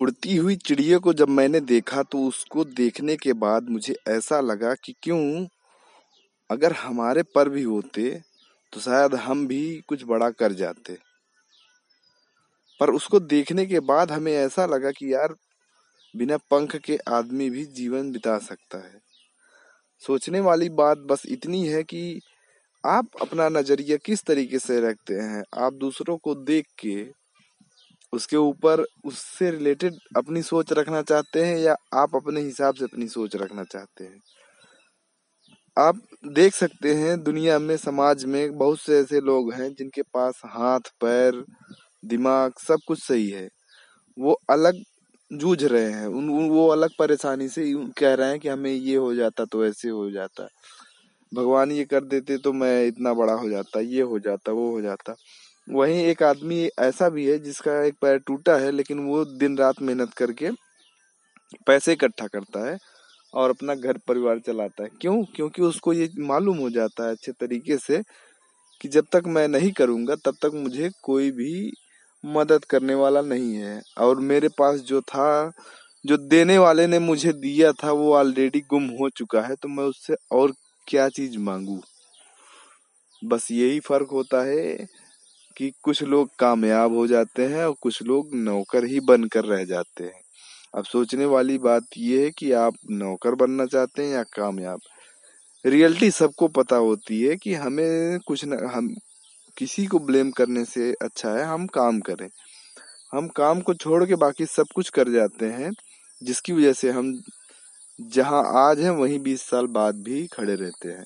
उड़ती हुई चिड़िया को जब मैंने देखा तो उसको देखने के बाद मुझे ऐसा लगा कि क्यों? अगर हमारे पर भी होते तो शायद हम भी कुछ बड़ा कर जाते। पर उसको देखने के बाद हमें ऐसा लगा कि यार, बिना पंख के आदमी भी जीवन बिता सकता है। सोचने वाली बात बस इतनी है कि आप अपना नज़रिया किस तरीके से रखते हैं? आप दूसरों को देख के उसके ऊपर उससे रिलेटेड अपनी सोच रखना चाहते हैं या आप अपने हिसाब से अपनी सोच रखना चाहते हैं? आप देख सकते हैं दुनिया में, समाज में बहुत से ऐसे लोग हैं जिनके पास हाथ, पैर, दिमाग सब कुछ सही है। वो अलग जूझ रहे हैं। उन वो अलग परेशानी से कह रहे हैं कि हमें ये हो जाता तो ऐसे हो जाता। भगवान ये कर देते तो मैं इतना बड़ा हो जाता, ये हो जाता, वो हो जाता। वहीं एक आदमी ऐसा भी है जिसका एक पैर टूटा है, लेकिन वो दिन रात मेहनत करके पैसे इकट्ठा करता है और अपना घर परिवार चलाता है। क्यों? क्योंकि उसको ये मालूम हो जाता है अच्छे तरीके से कि जब तक मैं नहीं करूँगा, तब तक मुझे कोई भी मदद करने वाला नहीं है। और मेरे पास जो था, जो देने वाले ने मुझे दिया था, वो ऑलरेडी गुम हो चुका है तो मैं उससे और क्या चीज़ मांगू? बस यही फ़र्क होता है कि कुछ लोग कामयाब हो जाते हैं और कुछ लोग नौकर ही बनकर रह जाते हैं। अब सोचने वाली बात यह है कि आप नौकर बनना चाहते हैं या कामयाब? रियलिटी सबको पता होती है कि हमें कुछ न, हम किसी को ब्लेम करने से अच्छा है, हम काम करें। हम काम को छोड़ के बाकी सब कुछ कर जाते हैं, जिसकी वजह से हम जहाँ आज हैं, वहीं बीस साल बाद भी खड़े रहते हैं।